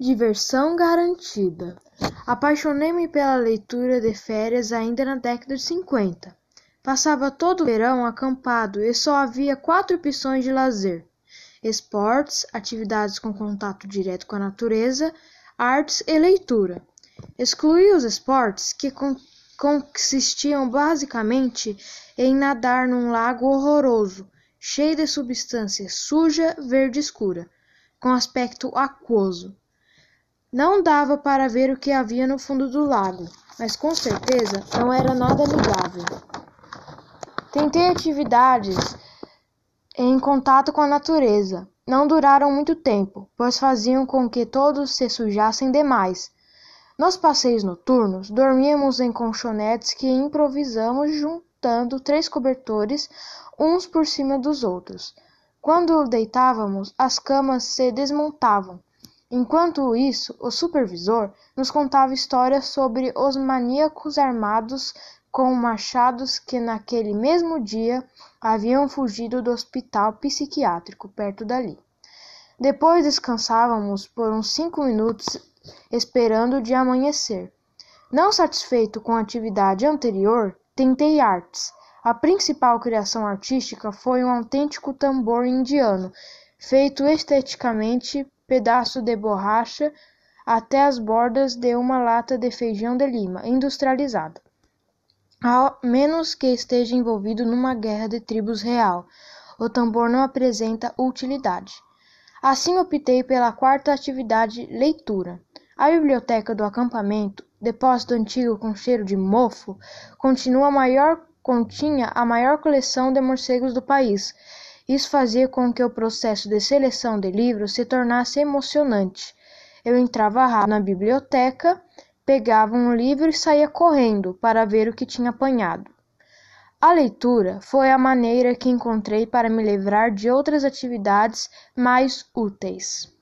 Diversão garantida. Apaixonei-me pela leitura de férias ainda na década de cinquenta. Passava todo o verão acampado e só havia quatro opções de lazer: esportes, atividades com contato direto com a natureza, artes e leitura. Excluí os esportes, que consistiam basicamente em nadar num lago horroroso, cheio de substância suja verde escura, com aspecto aquoso. Não dava para ver o que havia no fundo do lago, mas com certeza não era nada amigável. Tentei atividades em contato com a natureza. Não duraram muito tempo, pois faziam com que todos se sujassem demais. Nos passeios noturnos, dormíamos em colchonetes que improvisamos juntando três cobertores uns por cima dos outros. Quando deitávamos, as camas se desmontavam Enquanto isso, o supervisor nos contava histórias sobre os maníacos armados com machados que naquele mesmo dia haviam fugido do hospital psiquiátrico perto dali. Depois descansávamos por uns cinco minutos esperando dia amanhecer. Não satisfeito com a atividade anterior, tentei artes. A principal criação artística foi um autêntico tambor indiano, feito esteticamente pedaço de borracha até as bordas de uma lata de feijão de lima industrializada, a menos que esteja envolvido numa guerra de tribos real. O tambor não apresenta utilidade. Assim optei pela quarta atividade, leitura. A biblioteca do acampamento, depósito antigo com cheiro de mofo, continua a maior continha a maior coleção de morcegos do país isso fazia com que o processo de seleção de livros se tornasse emocionante. Eu entrava rápido na biblioteca, pegava um livro e saía correndo para ver o que tinha apanhado. A leitura foi a maneira que encontrei para me livrar de outras atividades mais úteis.